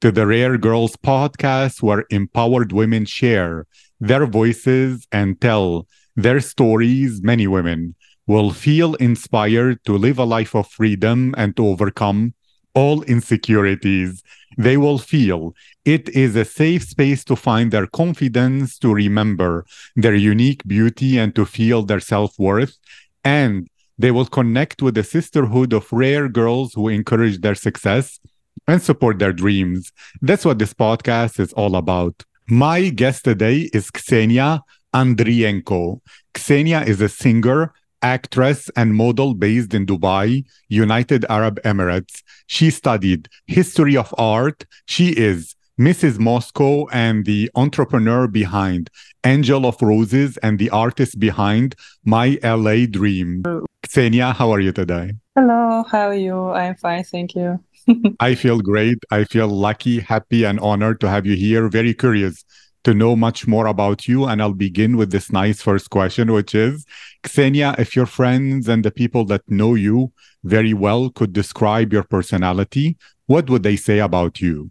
to the Rare Girls podcast, where empowered women share their voices and tell their stories, many women will feel inspired to live a life of freedom and to overcome all insecurities. They will feel it is a safe space to find their confidence, to remember their unique beauty, and to feel their self worth. And they will connect with the sisterhood of rare girls who encourage their success and support their dreams. That's what this podcast is all about. My guest today is Ksenia Andrienko. Ksenia is a singer, actress, and model based in Dubai, United Arab Emirates. She studied history of art. She is Mrs. Moscow and the entrepreneur behind Angel of Roses and the artist behind My LA Dream. Ksenia, how are you today? Hello, how are you? I'm fine, thank you. I feel great. I feel lucky, happy, and honored to have you here. Very curious to know much more about you. And I'll begin with this nice first question, which is Ksenia, if your friends and the people that know you very well could describe your personality, what would they say about you?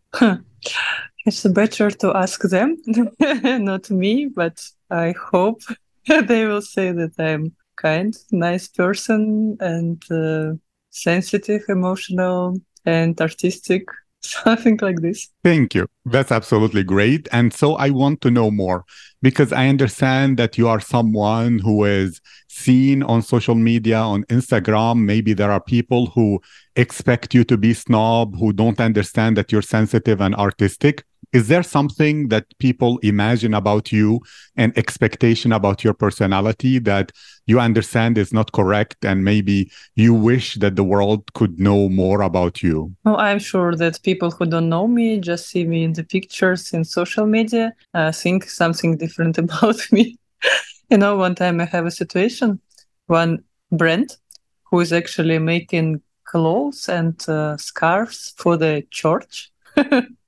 it's better to ask them, not me, but I hope they will say that I'm kind, nice person and uh, sensitive, emotional, and artistic something like this. Thank you. That's absolutely great. And so I want to know more because I understand that you are someone who is seen on social media, on Instagram. Maybe there are people who expect you to be snob, who don't understand that you're sensitive and artistic. Is there something that people imagine about you and expectation about your personality that you understand is not correct and maybe you wish that the world could know more about you? Well, I'm sure that people who don't know me just see me in the pictures in social media, uh, think something different about me. you know, one time I have a situation, one brand who is actually making clothes and uh, scarves for the church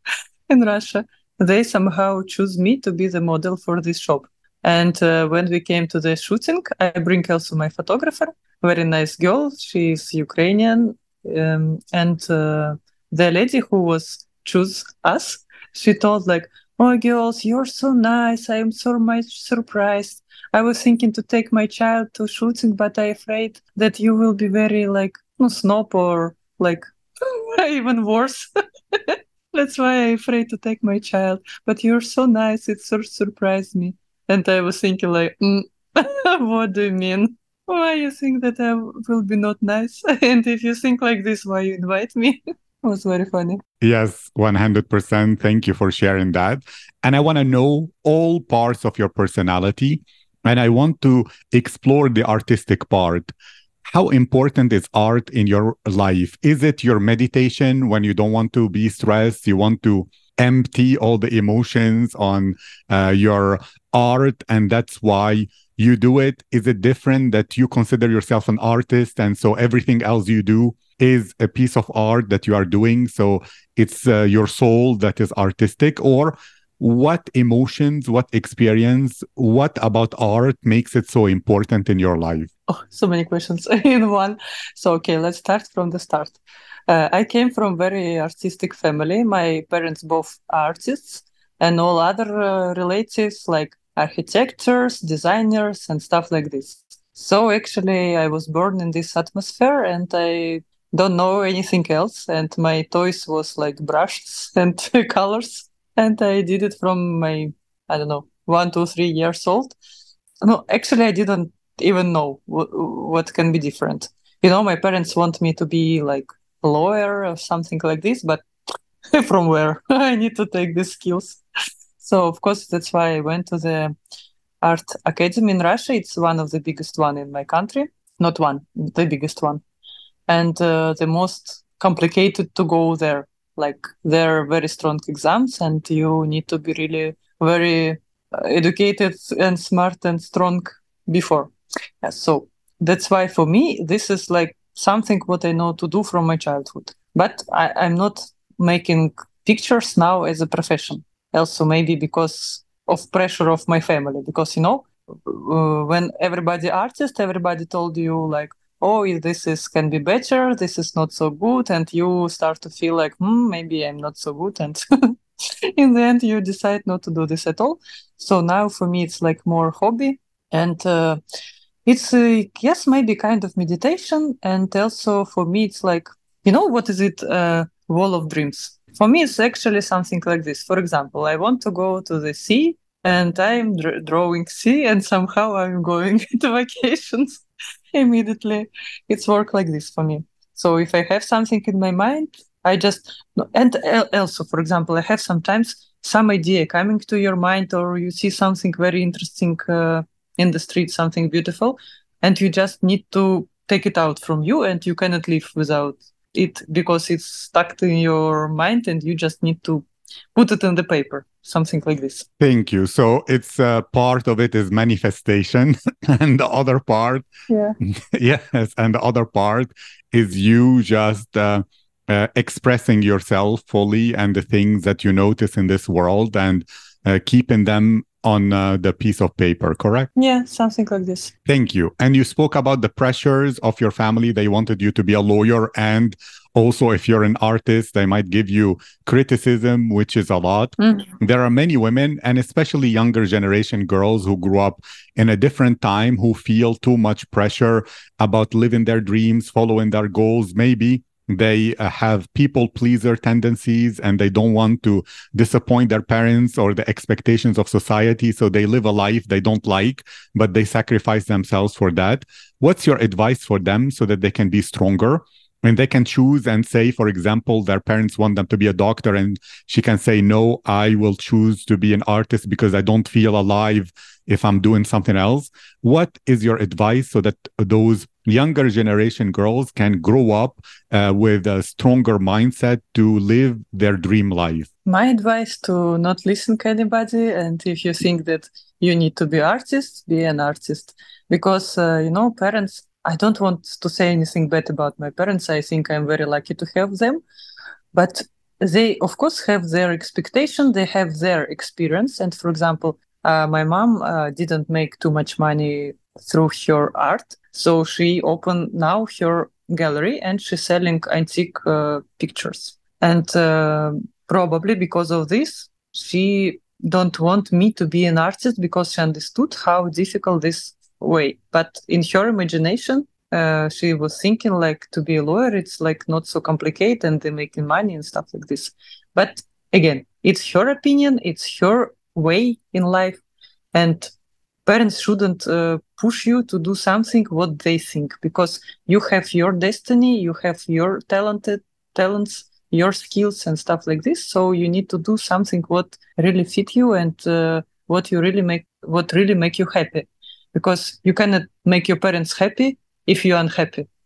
in Russia. They somehow choose me to be the model for this shop. And uh, when we came to the shooting, I bring also my photographer, very nice girl. She's Ukrainian, um, and uh, the lady who was choose us, she told like, "Oh, girls, you're so nice. I am so much surprised. I was thinking to take my child to shooting, but I afraid that you will be very like no snob or like even worse." That's why I'm afraid to take my child. But you're so nice. It sort of surprised me. And I was thinking like, mm, what do you mean? Why you think that I will be not nice? and if you think like this, why you invite me? it was very funny. Yes, 100%. Thank you for sharing that. And I want to know all parts of your personality. And I want to explore the artistic part how important is art in your life? Is it your meditation when you don't want to be stressed? You want to empty all the emotions on uh, your art, and that's why you do it? Is it different that you consider yourself an artist, and so everything else you do is a piece of art that you are doing? So it's uh, your soul that is artistic, or what emotions, what experience, what about art makes it so important in your life? Oh, so many questions in one. So, okay, let's start from the start. Uh, I came from very artistic family. My parents both artists, and all other uh, relatives like architects, designers, and stuff like this. So actually, I was born in this atmosphere, and I don't know anything else. And my toys was like brushes and colors, and I did it from my I don't know one, two, three years old. No, actually, I didn't even know w- what can be different. You know, my parents want me to be like a lawyer or something like this, but from where I need to take these skills. So of course that's why I went to the art academy in Russia. It's one of the biggest one in my country, not one, the biggest one, and uh, the most complicated to go there. Like there are very strong exams, and you need to be really very educated and smart and strong before. Yeah, so that's why for me this is like something what I know to do from my childhood. But I, I'm not making pictures now as a profession. Also, maybe because of pressure of my family, because you know, uh, when everybody artist, everybody told you like, oh, this is can be better, this is not so good, and you start to feel like, hmm, maybe I'm not so good, and in the end, you decide not to do this at all. So now for me, it's like more hobby, and uh, it's uh, yes, maybe kind of meditation, and also for me, it's like you know what is it? Uh, wall of dreams. For me, it's actually something like this. For example, I want to go to the sea and I'm dr- drawing sea and somehow I'm going to vacations immediately. It's work like this for me. So if I have something in my mind, I just and also, for example, I have sometimes some idea coming to your mind, or you see something very interesting uh, in the street, something beautiful, and you just need to take it out from you, and you cannot live without it because it's stuck in your mind, and you just need to put it in the paper something like this thank you so it's uh, part of it is manifestation and the other part yeah yes and the other part is you just uh, uh, expressing yourself fully and the things that you notice in this world and uh, keeping them on uh, the piece of paper, correct? Yeah, something like this. Thank you. And you spoke about the pressures of your family. They wanted you to be a lawyer. And also, if you're an artist, they might give you criticism, which is a lot. Mm. There are many women, and especially younger generation girls who grew up in a different time who feel too much pressure about living their dreams, following their goals, maybe they uh, have people pleaser tendencies and they don't want to disappoint their parents or the expectations of society so they live a life they don't like but they sacrifice themselves for that what's your advice for them so that they can be stronger and they can choose and say for example their parents want them to be a doctor and she can say no i will choose to be an artist because i don't feel alive if i'm doing something else. What is your advice so that those younger generation girls can grow up uh, with a stronger mindset to live their dream life? My advice to not listen to anybody and if you think that you need to be artist be an artist. Because uh, you know parents i don't want to say anything bad about my parents i think i'm very lucky to have them but they of course have their expectation they have their experience and for example uh, my mom uh, didn't make too much money through her art. So she opened now her gallery and she's selling antique uh, pictures. And uh, probably because of this, she don't want me to be an artist because she understood how difficult this way. But in her imagination, uh, she was thinking like to be a lawyer, it's like not so complicated and they're making money and stuff like this. But again, it's her opinion, it's her way in life. And parents shouldn't uh, push you to do something what they think because you have your destiny you have your talented talents your skills and stuff like this so you need to do something what really fit you and uh, what you really make what really make you happy because you cannot make your parents happy if you're unhappy.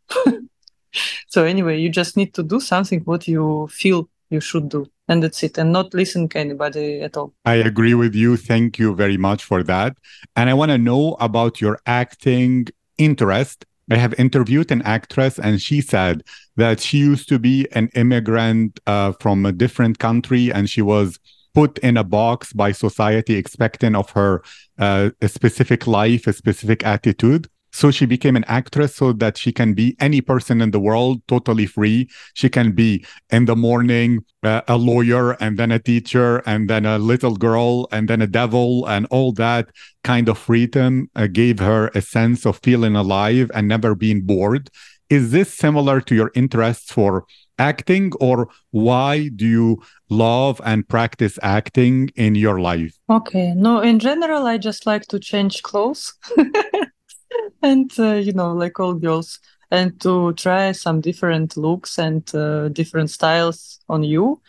So anyway you just need to do something what you feel you should do and that's it and not listen to anybody at all. I agree with you. Thank you very much for that. And i want to know about your acting interest. I have interviewed an actress, and she said that she used to be an immigrant uh, from a different country, and she was put in a box by society, expecting of her uh, a specific life, a specific attitude. So she became an actress so that she can be any person in the world totally free. She can be in the morning uh, a lawyer and then a teacher and then a little girl and then a devil and all that kind of freedom uh, gave her a sense of feeling alive and never being bored. Is this similar to your interests for acting or why do you love and practice acting in your life? Okay, no, in general, I just like to change clothes. and uh, you know like all girls and to try some different looks and uh, different styles on you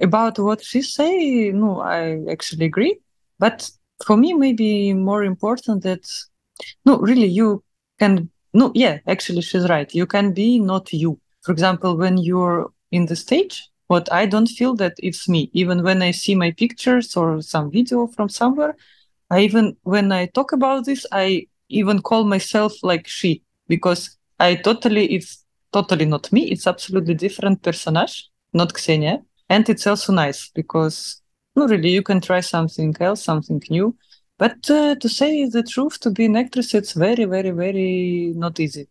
about what she say no i actually agree but for me maybe more important that no really you can no yeah actually she's right you can be not you for example when you're in the stage what i don't feel that it's me even when i see my pictures or some video from somewhere I even when I talk about this, I even call myself like she because I totally it's totally not me. It's absolutely different personage, not Ksenia, and it's also nice because no, really you can try something else, something new. But uh, to say the truth, to be an actress, it's very, very, very not easy.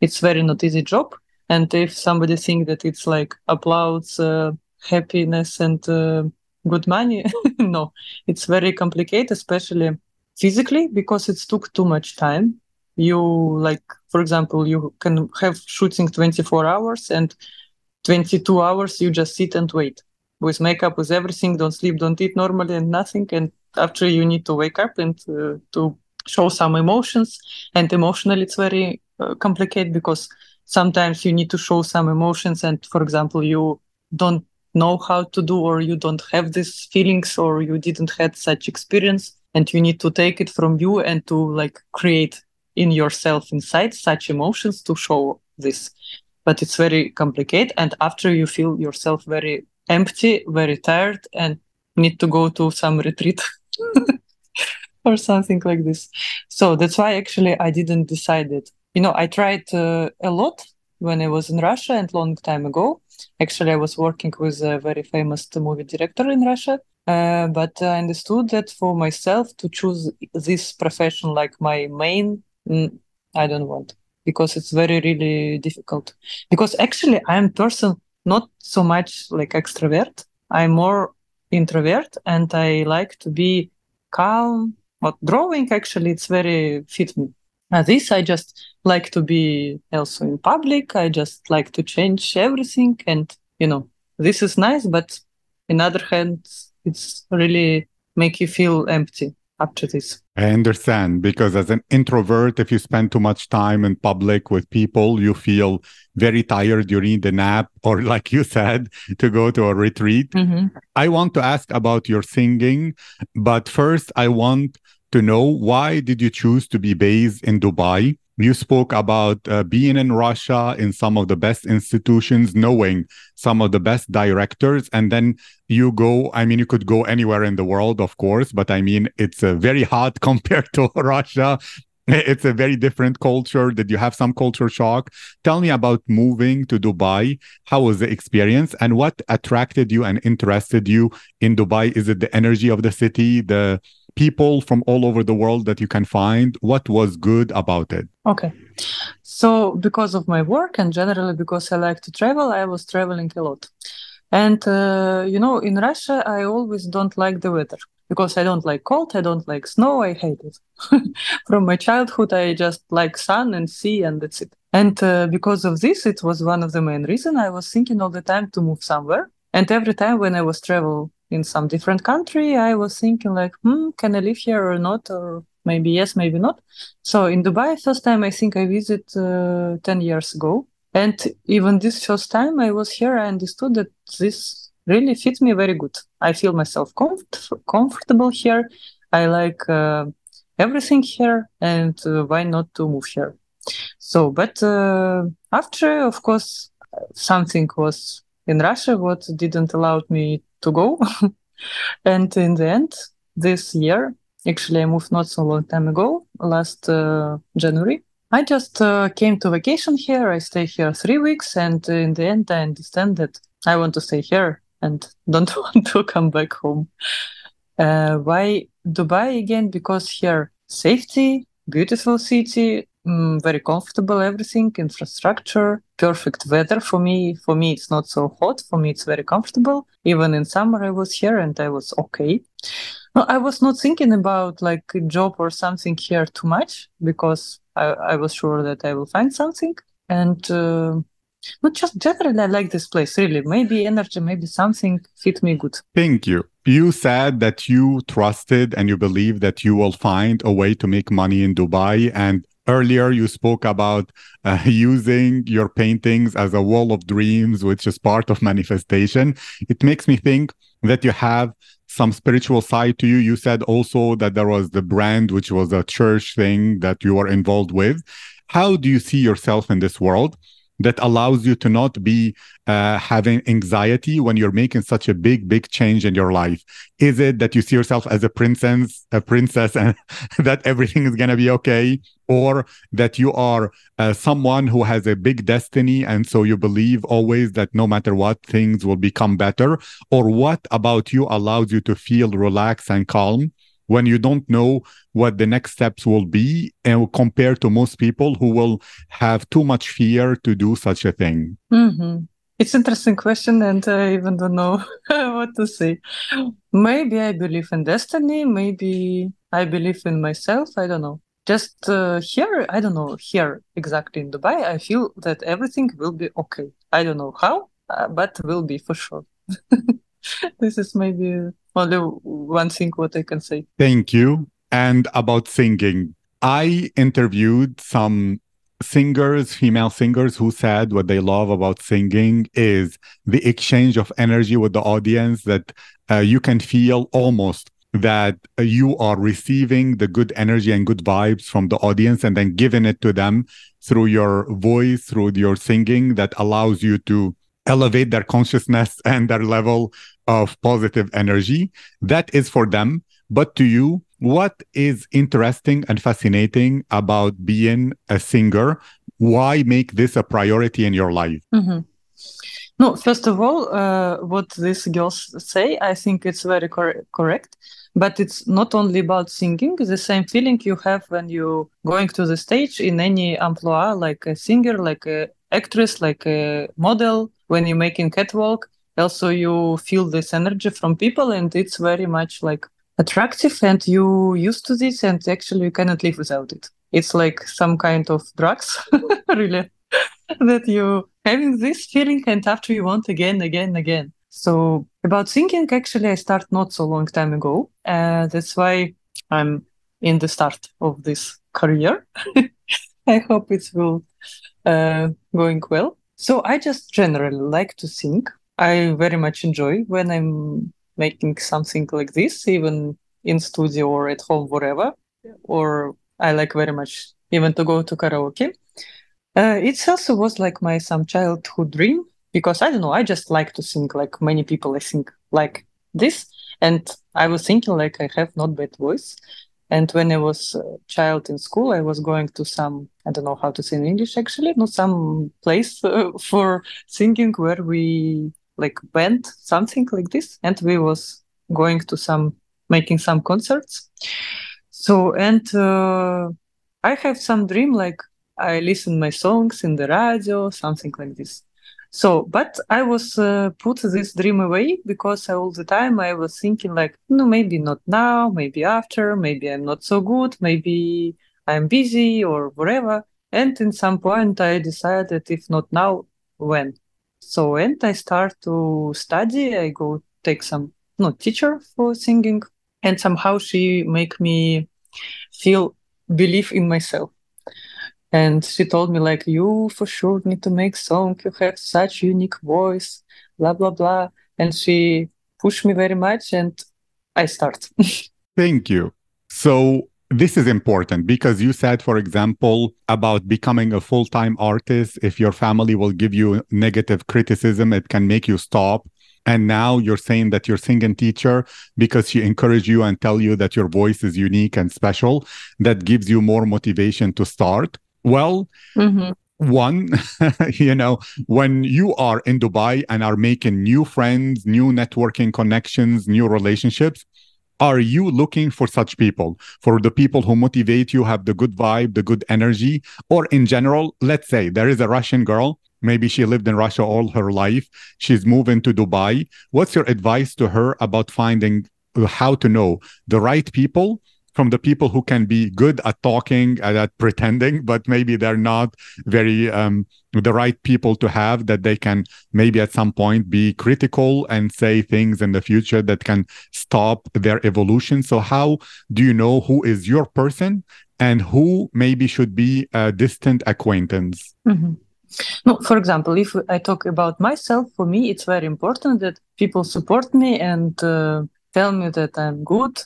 It's very not easy job. And if somebody thinks that it's like applause, uh, happiness, and uh, good money, no, it's very complicated, especially physically because it took too much time. You like, for example, you can have shooting 24 hours and 22 hours you just sit and wait with makeup, with everything. Don't sleep, don't eat normally, and nothing. And after you need to wake up and uh, to show some emotions and emotionally it's very uh, complicated because sometimes you need to show some emotions and for example you don't know how to do or you don't have these feelings or you didn't had such experience and you need to take it from you and to like create in yourself inside such emotions to show this but it's very complicated and after you feel yourself very empty very tired and need to go to some retreat or something like this. So that's why actually I didn't decide it. You know, I tried uh, a lot when I was in Russia and long time ago. Actually, I was working with a very famous movie director in Russia. Uh, but I understood that for myself to choose this profession like my main, mm, I don't want because it's very really difficult. Because actually, I'm person not so much like extrovert. I'm more introvert and I like to be calm. But drawing actually it's very fit me. Uh, this I just like to be also in public. I just like to change everything and you know this is nice, but in the other hand it's really make you feel empty after this. I understand because as an introvert, if you spend too much time in public with people, you feel very tired. You need a nap, or like you said, to go to a retreat. Mm-hmm. I want to ask about your singing, but first, I want to know why did you choose to be based in Dubai? You spoke about uh, being in Russia in some of the best institutions, knowing some of the best directors, and then you go. I mean, you could go anywhere in the world, of course, but I mean, it's uh, very hot compared to Russia. It's a very different culture. Did you have some culture shock? Tell me about moving to Dubai. How was the experience and what attracted you and interested you in Dubai? Is it the energy of the city, the people from all over the world that you can find? What was good about it? Okay. So, because of my work and generally because I like to travel, I was traveling a lot. And, uh, you know, in Russia, I always don't like the weather because I don't like cold, I don't like snow, I hate it. From my childhood, I just like sun and sea, and that's it. And uh, because of this, it was one of the main reasons I was thinking all the time to move somewhere. And every time when I was travel in some different country, I was thinking like, hmm, can I live here or not? Or maybe yes, maybe not. So in Dubai, first time I think I visit uh, 10 years ago. And even this first time I was here, I understood that this really fits me very good. I feel myself comfort- comfortable here. I like uh, everything here, and uh, why not to move here? So, but uh, after, of course, something was in Russia what didn't allow me to go. and in the end, this year, actually, I moved not so long time ago, last uh, January. I just uh, came to vacation here. I stay here three weeks, and in the end, I understand that I want to stay here and don't want to come back home. Uh, why Dubai again? Because here safety, beautiful city, mm, very comfortable everything, infrastructure, perfect weather for me. For me, it's not so hot. For me, it's very comfortable. Even in summer, I was here and I was okay. No, I was not thinking about like a job or something here too much because I, I was sure that I will find something. And uh, not just generally, I like this place really. Maybe energy, maybe something fit me good. Thank you. You said that you trusted and you believe that you will find a way to make money in Dubai. And earlier you spoke about uh, using your paintings as a wall of dreams, which is part of manifestation. It makes me think that you have some spiritual side to you. You said also that there was the brand, which was a church thing that you were involved with. How do you see yourself in this world? That allows you to not be uh, having anxiety when you're making such a big, big change in your life? Is it that you see yourself as a princess, a princess, and that everything is going to be okay? Or that you are uh, someone who has a big destiny, and so you believe always that no matter what, things will become better? Or what about you allows you to feel relaxed and calm? When you don't know what the next steps will be and compared to most people who will have too much fear to do such a thing. Mm-hmm. it's interesting question and i even don't know what to say. Maybe i believe in destiny maybe i believe in myself i don't know. Just uh, here i don't know here exactly in dubai i feel that everything will be okay. I don't know how uh, but will be for sure. This is maybe only one thing what I can say. Thank you. And about singing, I interviewed some singers, female singers, who said what they love about singing is the exchange of energy with the audience that uh, you can feel almost that you are receiving the good energy and good vibes from the audience and then giving it to them through your voice, through your singing that allows you to elevate their consciousness and their level of positive energy. That is for them. But to you, what is interesting and fascinating about being a singer? Why make this a priority in your life? Mm-hmm. No, first of all, uh, what these girls say, I think it's very cor- correct. But it's not only about singing, the same feeling you have when you going to the stage in any amplitude, like a singer, like a actress, like a model, when you're making catwalk also you feel this energy from people and it's very much like attractive and you used to this and actually you cannot live without it. It's like some kind of drugs really that you having this feeling and after you want again again again. So about singing actually i start not so long time ago. Uh, that's why i'm in the start of this career. I hope it will uh, going well. So i just generally like to sing I very much enjoy when I'm making something like this, even in studio or at home, wherever. Or I like very much even to go to karaoke. Uh, it also was like my some childhood dream because I don't know, I just like to sing like many people. I think like this, and I was thinking like I have not bad voice, and when I was a child in school, I was going to some, I don't know how to say in English actually, no, some place uh, for singing where we like band, something like this. And we was going to some, making some concerts. So, and uh, I have some dream, like I listen my songs in the radio, something like this. So, but I was uh, put this dream away because all the time I was thinking like, no, maybe not now, maybe after, maybe I'm not so good, maybe I'm busy or whatever. And in some point I decided if not now, when? So, and I start to study, I go take some no teacher for singing. And somehow she make me feel believe in myself. And she told me like you for sure need to make song. You have such unique voice blah blah blah. And she pushed me very much and i start. Thank you. So this is important because you said for example about becoming a full-time artist. If your family will give you negative criticism it can make you stop. And now you're saying that you're singing teacher because she encouraged you and tell you that your voice is unique and special that gives you more motivation to start. Well, mm-hmm. one, you know, when you are in Dubai and are making new friends, new networking connections, new relationships, are you looking for such people? For the people who motivate you have the good vibe the good energy? Or in general let's say there is a russian girl maybe she lived in russia all her life she's moving to dubai. What's your advice to her about finding uh, how to know the right people from the people who can be good at talking and at pretending, but maybe they're not very um, the right people to have that they can maybe at some point be critical and say things in the future that can stop their evolution. So, how do you know who is your person and who maybe should be a distant acquaintance? Mm-hmm. No, for example, if I talk about myself, for me, it's very important that people support me and uh, tell me that I'm good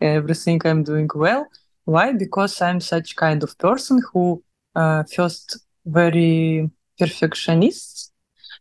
everything I'm doing well. Why? Because I'm such kind of person who uh, first very perfectionist,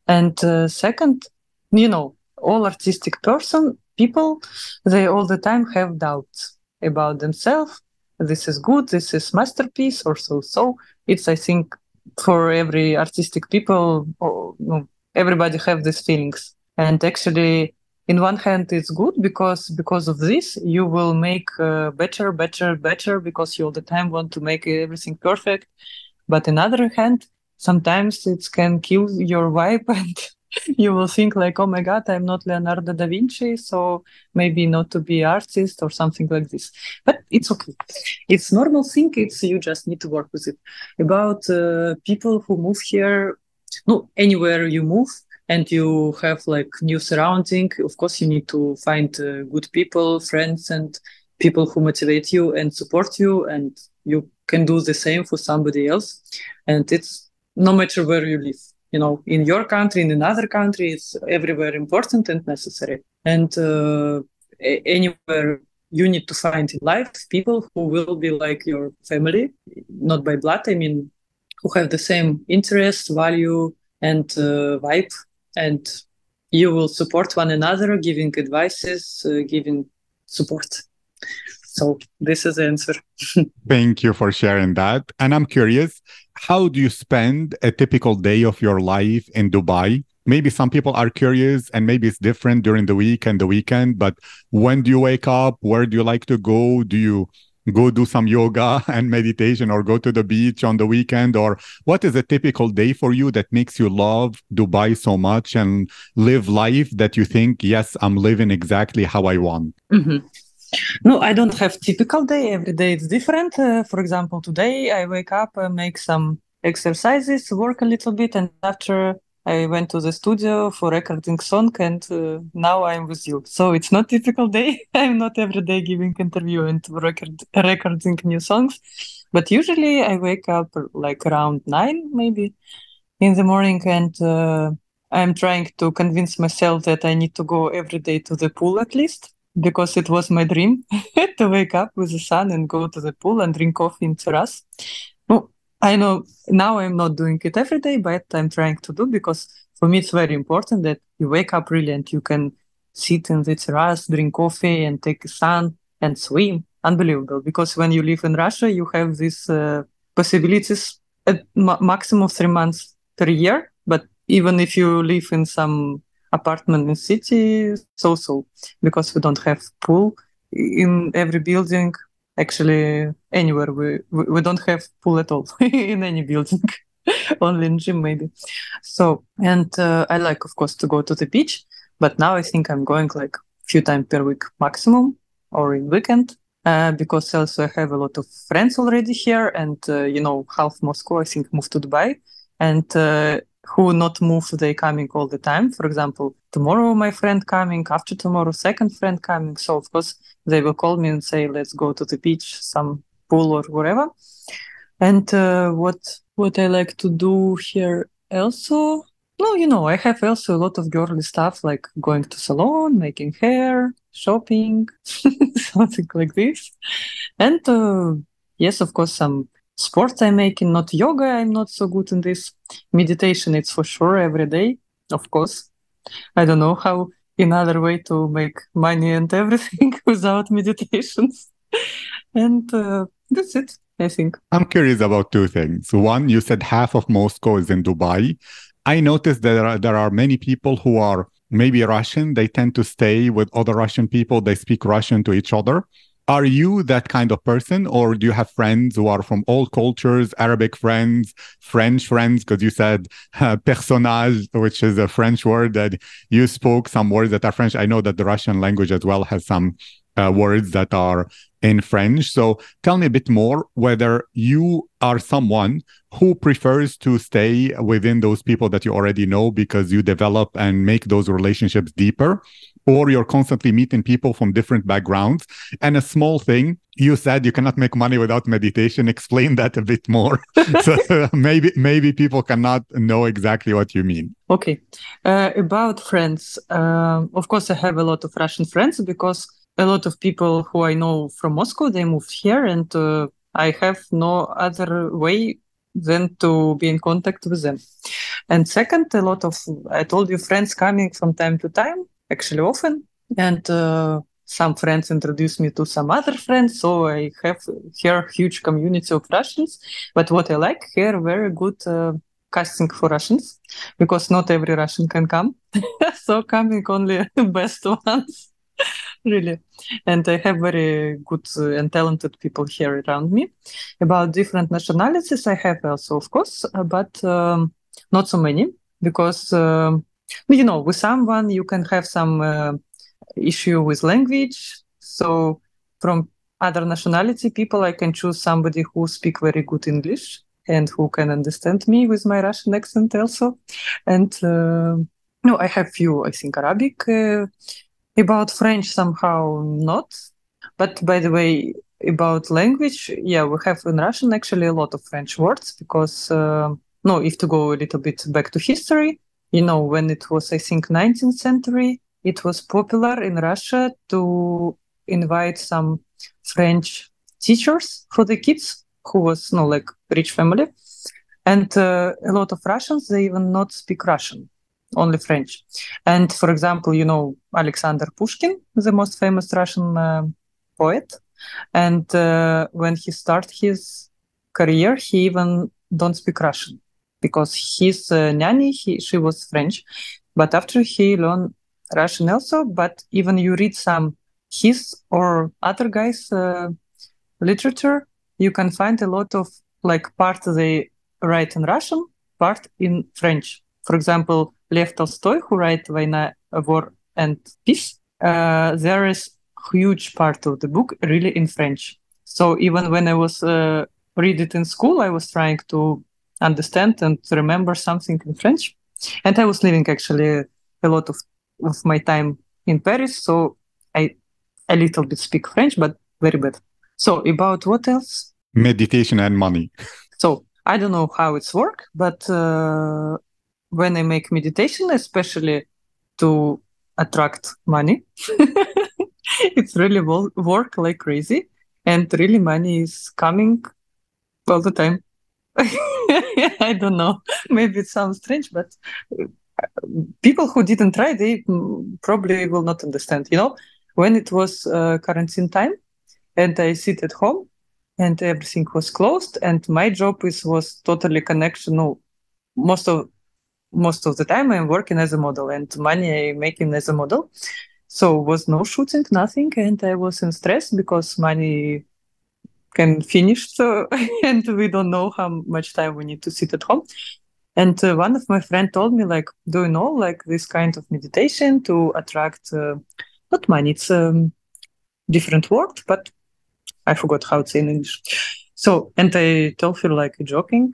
And uh, second, you know, all artistic person people, they all the time have doubts about themselves. This is good. This is masterpiece or so. So it's, I think, for every artistic people, or, you know, everybody have these feelings. And actually, in one hand it's good because because of this you will make uh, better better better because you all the time want to make everything perfect. But in other hand sometimes it can kill your vibe and you will think like oh my god i'm not leonardo da vinci so maybe not to be artist or something like this. But it's okay. It's normal thing it's you just need to work with it. About uh, people who move here no anywhere you move and you have like new surrounding. Of course you need to find uh, good people friends and people who motivate you and support you and you can do the same for somebody else. And it's no matter where you live. You know in your country in another country it's everywhere important and necessary. And uh, anywhere you need to find in life people who will be like your family not by blood i mean who have the same interest value and uh, vibe and you will support one another giving advices uh, giving support. So this is the answer. Thank you for sharing that. And i'm curious how do you spend a typical day of your life in dubai? Maybe some people are curious and maybe it's different during the week and the weekend but when do you wake up? Where do you like to go? Do you go do some yoga and meditation or go to the beach on the weekend? Or what is a typical day for you that makes you love dubai so much and live life that you think yes i'm living exactly how i want mm-hmm. no i don't have typical day. Every day it's different. Uh, for example today i wake up and make some exercises work a little bit and after I went to the studio for recording song, and uh, now I'm with you. So it's not typical day. I'm not every day giving interview and record recording new songs, but usually I wake up like around nine, maybe in the morning, and uh, I'm trying to convince myself that I need to go every day to the pool at least because it was my dream to wake up with the sun and go to the pool and drink coffee in terrace. I know now I'm not doing it every day, but I'm trying to do because for me it's very important that you wake up really and you can sit in the terrace, drink coffee, and take a sun and swim. Unbelievable. Because when you live in Russia, you have these uh, possibilities at ma- maximum three months per year. But even if you live in some apartment in city, so so because we don't have pool in every building actually anywhere. We we don't have pool at all in any building, only in gym maybe. So and uh, I like of course to go to the beach, but now I think I'm going like a few times per week maximum or in weekend. Uh, because also I have a lot of friends already here, and uh, you know half Moscow I think moved to Dubai, and uh, who not move they coming all the time for example tomorrow my friend coming after tomorrow second friend coming so of course they will call me and say let's go to the beach some pool or whatever and uh, what what i like to do here also no you know i have also a lot of girly stuff like going to salon making hair shopping something like this and uh, yes of course some sports I'm making, not yoga. I'm not so good in this. Meditation, it's for sure every day, of course. I don't know how another way to make money and everything without meditations. and uh, that's it, I think. I'm curious about two things. One, you said half of Moscow is in Dubai. I noticed that there are, there are many people who are maybe Russian. They tend to stay with other Russian people. They speak Russian to each other are you that kind of person or do you have friends who are from all cultures arabic friends french friends because you said uh, personnage which is a french word that you spoke some words that are french i know that the russian language as well has some uh, words that are in French. So tell me a bit more whether you are someone who prefers to stay within those people that you already know because you develop and make those relationships deeper, or you're constantly meeting people from different backgrounds. And a small thing, you said you cannot make money without meditation. Explain that a bit more. so maybe maybe people cannot know exactly what you mean. Okay, uh, about friends. Uh, of course, I have a lot of Russian friends because a lot of people who I know from Moscow, they moved here, and uh, I have no other way than to be in contact with them. And second, a lot of, I told you, friends coming from time to time, actually often. And uh, some friends introduce me to some other friends. So I have here huge community of Russians. But what I like here, very good uh, casting for Russians because not every Russian can come. so coming only the best ones. really and i have very good uh, and talented people here around me about different nationalities i have also of course uh, but um, not so many because um, you know with someone you can have some uh, issue with language so from other nationality people i can choose somebody who speak very good english and who can understand me with my russian accent also and uh, no i have few i think arabic uh, about French, somehow not. But by the way, about language, yeah, we have in Russian actually a lot of French words because, uh, no, if to go a little bit back to history, you know, when it was, I think, 19th century, it was popular in Russia to invite some French teachers for the kids who was, no, like rich family. And uh, a lot of Russians, they even not speak Russian only French. And for example, you know Alexander Pushkin, the most famous Russian uh, poet. And uh, when he started his career, he even don't speak Russian because his uh, nanny, he, she was French. But after he learned Russian also, but even you read some his or other guys' uh, literature, you can find a lot of like part they write in Russian, part in French. For example, Lev Tolstoy, who wrote Война, War and Peace, uh, there is huge part of the book really in French. So even when I was uh, read it in school, I was trying to understand and remember something in French. And I was living actually a lot of, of my time in Paris, so I a little bit speak French, but very bad. So about what else? Meditation and money. So I don't know how it's work, but uh, when I make meditation, especially to attract money, it's really work like crazy, and really money is coming all the time. I don't know. Maybe it sounds strange, but uh, people who didn't try, they probably will not understand. You know, when it was uh, quarantine time, and I sit at home, and everything was closed, and my job is was totally connection. No, most of most of the time I'm working as a model and money I'm making as a model. So was no shooting, nothing, and I was in stress because money can finish, so and we don't know how much time we need to sit at home. And uh, one of my friend told me like, do you know like this kind of meditation to attract uh, not money, it's a um, different word, but I forgot how it's in English. So and I told her like joking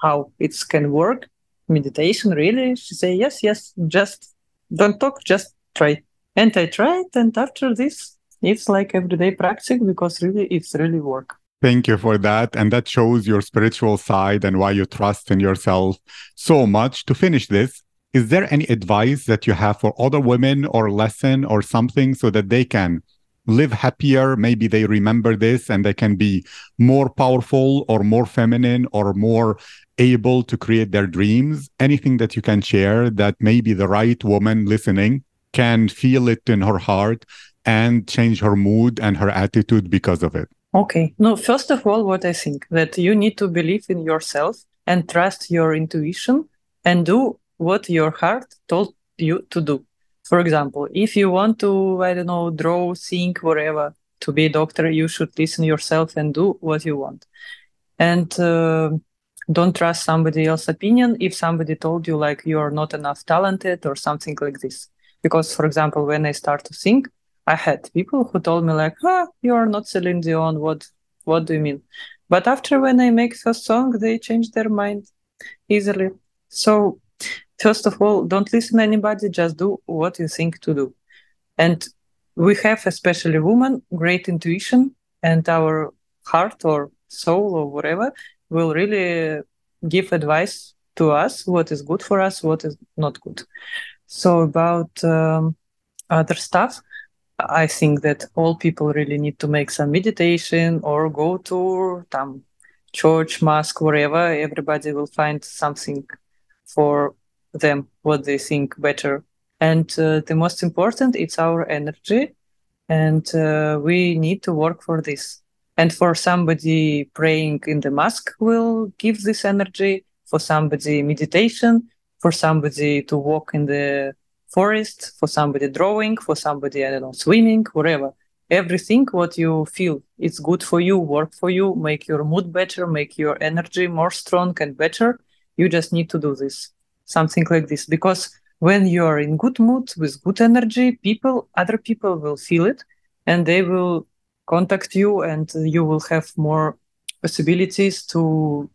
how it can work meditation really she say yes yes just don't talk just try and i tried and after this it's like everyday practice because really it's really work Thank you for that. And that shows your spiritual side and why you trust in yourself so much. To finish this, is there any advice that you have for other women or lesson or something so that they can live happier? Maybe they remember this and they can be more powerful or more feminine or more able to create their dreams? Anything that you can share that maybe the right woman listening can feel it in her heart and change her mood and her attitude because of it? Okay. No, first of all, what I think that you need to believe in yourself and trust your intuition and do what your heart told you to do. For example, if you want to, I don't know, draw, sing, whatever, to be a doctor, you should listen yourself and do what you want. And uh, don't trust somebody else's opinion if somebody told you like you're not enough talented or something like this because for example when i start to sing i had people who told me like ah you're not Celine Dion what what do you mean? But after when i make first song they change their mind easily. So first of all don't listen to anybody just do what you think to do. And we have especially women great intuition and our heart or soul or whatever will really give advice to us what is good for us what is not good. So about um, other stuff i think that all people really need to make some meditation or go to um, church, mosque, wherever, everybody will find something for them, what they think better. And uh, the most important, it's our energy. And uh, we need to work for this. And for somebody praying in the mosque will give this energy, for somebody meditation, for somebody to walk in the forest, for somebody drawing, for somebody, I don't know, swimming, whatever. Everything what you feel it's good for you, work for you, make your mood better, make your energy more strong and better. You just need to do this, something like this. Because when you are in good mood with good energy, people, other people will feel it and they will contact you and you will have more possibilities to,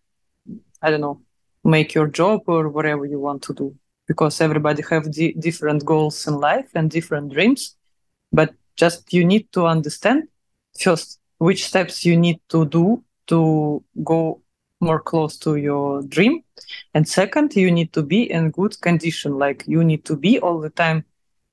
I don't know, make your job or whatever you want to do because everybody have di- different goals in life and different dreams. But just you need to understand first which steps you need to do to go more close to your dream. And second you need to be in good condition. Like you need to be all the time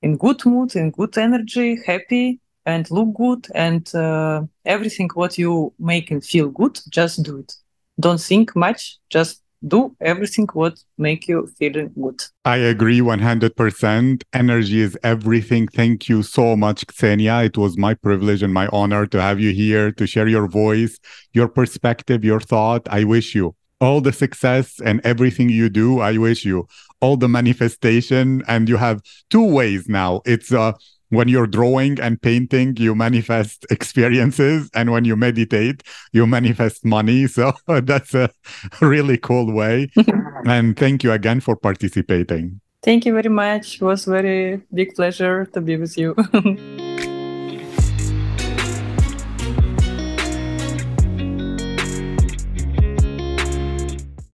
in good mood in good energy happy and look good and uh, everything what you make and feel good just do it. Don't think much just do everything what make you feeling good. I agree 100% energy is everything. Thank you so much Ksenia it was my privilege and my honor to have you here to share your voice your perspective your thought. I wish you all the success and everything you do. I wish you all the manifestation. And you have two ways now. It's uh when you're drawing and painting, you manifest experiences. And when you meditate, you manifest money. So that's a really cool way. and thank you again for participating. Thank you very much. It was very big pleasure to be with you.